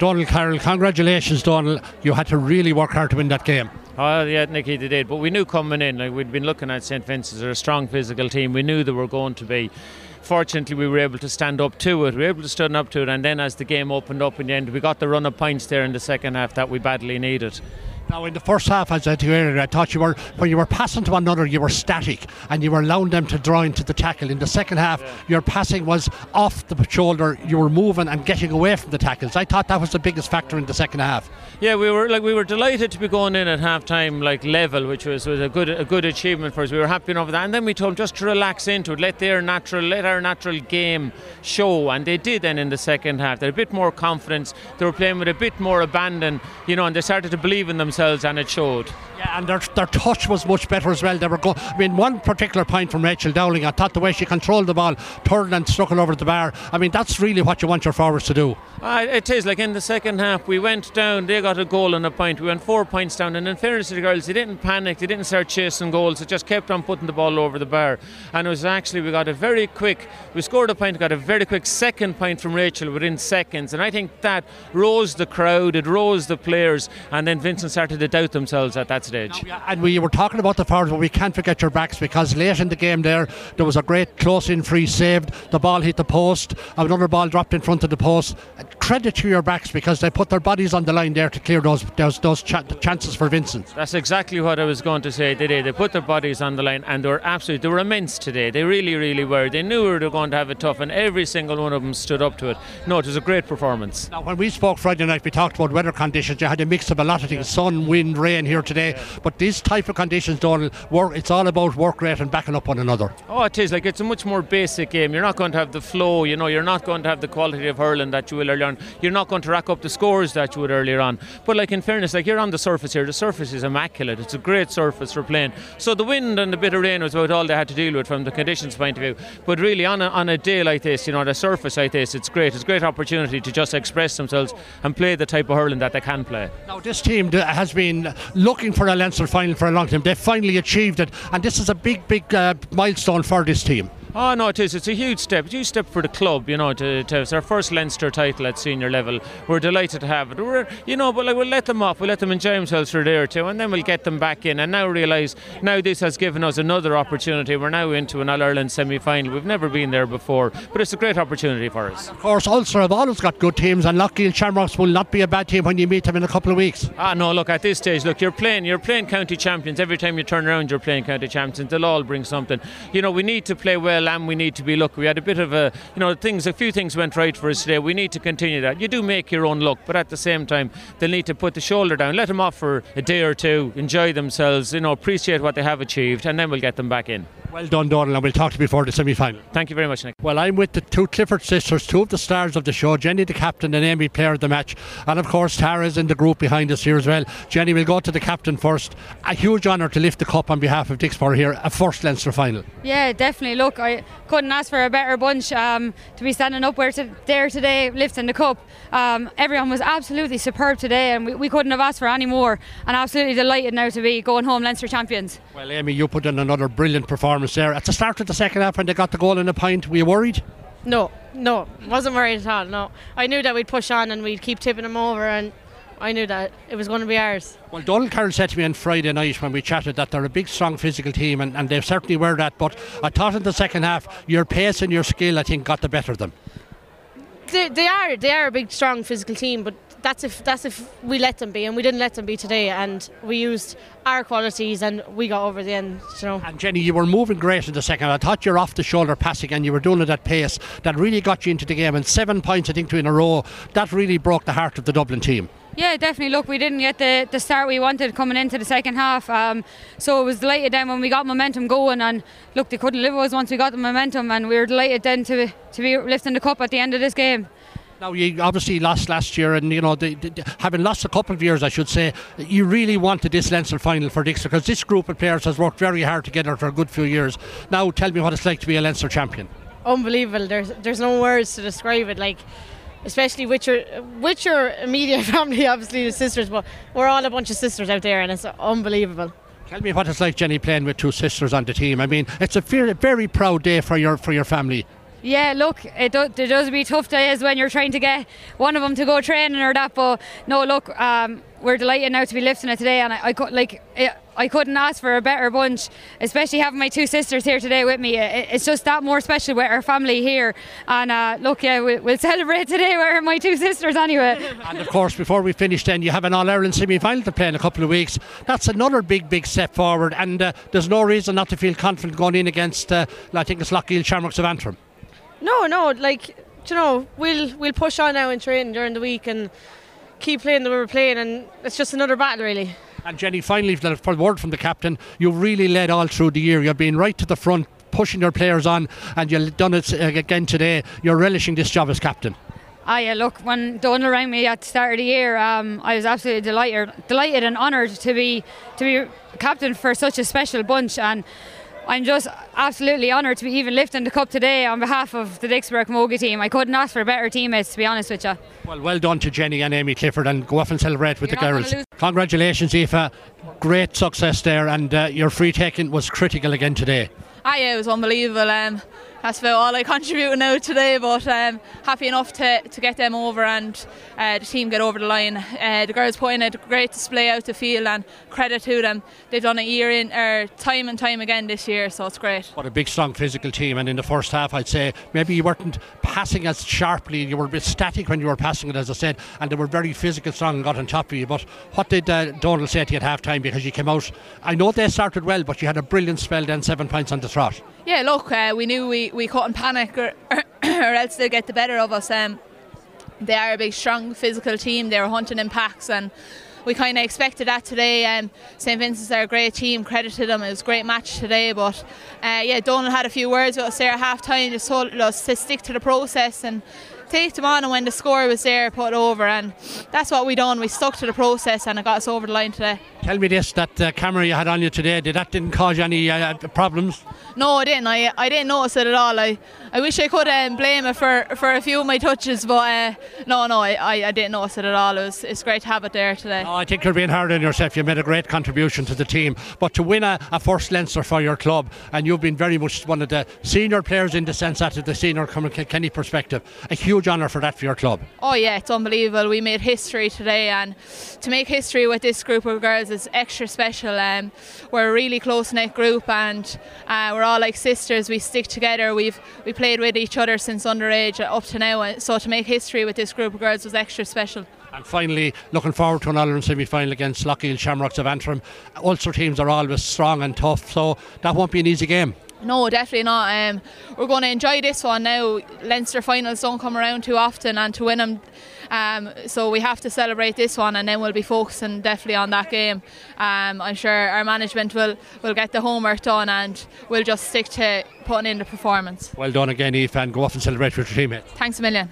Donald Carroll, congratulations, Donald. You had to really work hard to win that game. Oh yeah, Nicky, they did. But we knew coming in, like we'd been looking at St Vincent's, they're a strong physical team. We knew they were going to be. Fortunately, we were able to stand up to it. We were able to stand up to it, and then as the game opened up in the end, we got the run of points there in the second half that we badly needed. Now, in the first half, as I said earlier, I thought you were, when you were passing to one another, you were static and you were allowing them to draw into the tackle. In the second half, yeah. your passing was off the shoulder, you were moving and getting away from the tackles. I thought that was the biggest factor in the second half. Yeah, we were like we were delighted to be going in at half time like level, which was, was a good a good achievement for us. We were happy enough with that. And then we told them just to relax into it, let their natural let our natural game show. And they did then in the second half. They had a bit more confidence. They were playing with a bit more abandon, you know, and they started to believe in themselves themselves, and it showed. Yeah, and their, their touch was much better as well. They were going. I mean, one particular point from Rachel Dowling, I thought the way she controlled the ball, turned and struck it over the bar. I mean, that's really what you want your forwards to do. Uh, it is. Like in the second half, we went down. They got a goal and a point. We went four points down. And in fairness to the girls, they didn't panic. They didn't start chasing goals. They just kept on putting the ball over the bar. And it was actually we got a very quick. We scored a point. Got a very quick second point from Rachel within seconds. And I think that rose the crowd. It rose the players. And then Vincent started to doubt themselves at that stage. And we were talking about the forwards, but we can't forget your backs because late in the game there, there was a great close-in free saved. The ball hit the post. Another ball dropped in front of the post. Credit to your backs because they put their bodies on the line there to clear those those, those ch- chances for Vincent. That's exactly what I was going to say today. They put their bodies on the line and they were absolutely, they were immense today. They really, really were. They knew they were going to have it tough and every single one of them stood up to it. No, it was a great performance. Now, when we spoke Friday night, we talked about weather conditions. You had a mix of a lot of things, sun, wind, rain here today. Yeah. But these type of conditions, Donald, work, it's all about work rate and backing up one another. Oh, it is. Like it's a much more basic game. You're not going to have the flow. You know, you're not going to have the quality of hurling that you will earlier on. You're not going to rack up the scores that you would earlier on. But like in fairness, like you're on the surface here. The surface is immaculate. It's a great surface for playing. So the wind and the bit of rain was about all they had to deal with from the conditions point of view. But really, on a, on a day like this, you know, the surface like this, it's great. It's a great opportunity to just express themselves and play the type of hurling that they can play. Now, this team has been looking for a Leinster final for a long time. They finally achieved it, and this is a big, big uh, milestone for this team. Oh no, it is. It's a huge step. It's a huge step for the club. You know, to, to it's our first Leinster title at senior level. We're delighted to have it. We're, you know, but like we'll let them off. We'll let them enjoy themselves for a day or two, and then we'll get them back in. And now realise now this has given us another opportunity. We're now into an All Ireland semi-final. We've never been there before, but it's a great opportunity for us. Of course, Ulster have always got good teams, and Loughgiel Shamrocks will not be a bad team when you meet them in a couple of weeks. Ah no, look at this stage. Look, you're playing. You're playing county champions every time you turn around. You're playing county champions. They'll all bring something. You know, we need to play well, and we need to be look, we had a bit of a, you know, things, a few things went right for us today. We need to continue that. You do make your own luck, but at the same time, they'll need to put the shoulder down, let them off for a day or two, enjoy themselves, you know, appreciate what they have achieved, and then we'll get them back in. Well done, Donald, and we'll talk to you before the semi final. Thank you very much, Nick. Well, I'm with the two Clifford sisters, two of the stars of the show Jenny, the captain, and Amy, player of the match. And of course, Tara's in the group behind us here as well. Jenny, we'll go to the captain first. A huge honour to lift the cup on behalf of Dicksboro here, a first Leinster final. Yeah, definitely. Look, I couldn't ask for a better bunch um, to be standing up where to, there today, lifting the cup. Um, everyone was absolutely superb today, and we, we couldn't have asked for any more. And absolutely delighted now to be going home Leinster champions. Well, Amy, you put in another brilliant performance there. At the start of the second half, when they got the goal in the point, were you worried? No, no, wasn't worried at all. No, I knew that we'd push on and we'd keep tipping them over, and I knew that it was going to be ours. Well, Donald Carroll said to me on Friday night when we chatted that they're a big, strong physical team, and, and they certainly were that. But I thought in the second half, your pace and your skill, I think, got the better of them. They, they are, they are a big, strong physical team, but that's if that's if we let them be, and we didn't let them be today, and we used our qualities, and we got over the end. You know. And Jenny, you were moving great in the second. I thought you're off the shoulder passing, and you were doing it at pace. That really got you into the game, and seven points I think two in a row. That really broke the heart of the Dublin team. Yeah, definitely. Look, we didn't get the, the start we wanted coming into the second half. Um, so it was delighted then when we got momentum going. And look, they couldn't live with us once we got the momentum. And we were delighted then to, to be lifting the cup at the end of this game. Now you obviously lost last year, and you know the, the, having lost a couple of years, I should say, you really wanted this Leinster final for Dixon because this group of players has worked very hard together for a good few years. Now tell me what it's like to be a Leinster champion. Unbelievable. There's there's no words to describe it. Like especially with your with your immediate family, obviously the sisters, but we're all a bunch of sisters out there, and it's unbelievable. Tell me what it's like, Jenny, playing with two sisters on the team. I mean, it's a very, very proud day for your for your family. Yeah, look, it, do, does be tough days when you're trying to get one of them to go training or that. But no, look, um, we're delighted now to be lifting it today, and I, I could like it, I couldn't ask for a better bunch, especially having my two sisters here today with me. It, it's just that more special with our family here. And uh, look, yeah, we, we'll celebrate today with my two sisters anyway. And of course, before we finish, then you have an All Ireland semi final to play in a couple of weeks. That's another big, big step forward, and uh, there's no reason not to feel confident going in against, uh, I think it's Loughgiel Shamrocks of Antrim. No, no, like you know, we'll we'll push on now and train during the week and keep playing the way we're playing, and it's just another battle, really. And Jenny, finally, for the word from the captain, you've really led all through the year. You've been right to the front, pushing your players on, and you've done it uh, again today. You're relishing this job as captain. Ah, yeah, look, when Donald rang me at the start of the year, um, I was absolutely delighted, delighted and honoured to be to be captain for such a special bunch, and I'm just absolutely honoured to be even lifting the cup today on behalf of the Dicksboro Camogie team. I couldn't ask for better teammates, to be honest with you. Well, well done to Jenny and Amy Clifford, and go off and celebrate with You're the girls. Congratulations, Aoife. Great success there, and uh, your free taking was critical again today. Ah, yeah, it was unbelievable. Um, that's about all I contribute now today, but um, happy enough to, to get them over and uh, the team get over the line. Uh, the girls put in a great display out the field and credit to them. They've done it year in, or time and time again this year, so it's great. What a big, strong physical team. And in the first half, I'd say maybe you weren't passing as sharply. You were a bit static when you were passing it, as I said, and they were very physical, strong, and got on top of you. But what did uh, Donald say to you at half time? Because you came out, I know they started well, but you had a brilliant spell then, seven points on the trot. Yeah, look, uh, we knew we, we couldn't panic or, or else they'll get the better of us. Um, they are a big, strong, physical team. They were hunting in packs, and we kind of expected that today. Um, St Vincent's are a great team. Credit to them. It was a great match today. But uh, yeah, Donald had a few words with us there at half time, just told us to stick to the process and take them on. And when the score was there, put it over. And that's what we done. We stuck to the process, and it got us over the line today. Tell me this: that uh, camera you had on you today, did that didn't cause you any uh, problems? No, I didn't. I, I didn't notice it at all. I, I wish I could um, blame it for, for a few of my touches, but uh, no, no, I, I, didn't notice it at all. It was it's great to have it there today. Oh, I think you're being hard on yourself. You made a great contribution to the team, but to win a, a first Leinster for your club, and you've been very much one of the senior players in the sense that of the senior Kenny perspective, a huge honour for that for your club. Oh yeah, it's unbelievable. We made history today, and to make history with this group of girls is extra special. Um, we're a really close knit group, and uh, we're all like sisters. We stick together. We've we played with each other since underage up to now, so to make history with this group of girls was extra special. And finally, looking forward to an Ireland semi final against Loughgiel Shamrocks of Antrim. Ulster teams are always strong and tough, so that won't be an easy game. No, definitely not. Um, we're going to enjoy this one now. Leinster finals don't come around too often, and to win them, um, so we have to celebrate this one, and then we'll be focusing definitely on that game. Um, I'm sure our management will will get the homework done, and we'll just stick to putting in the performance. Well done again, Eve, and go off and celebrate with your teammates. Thanks a million.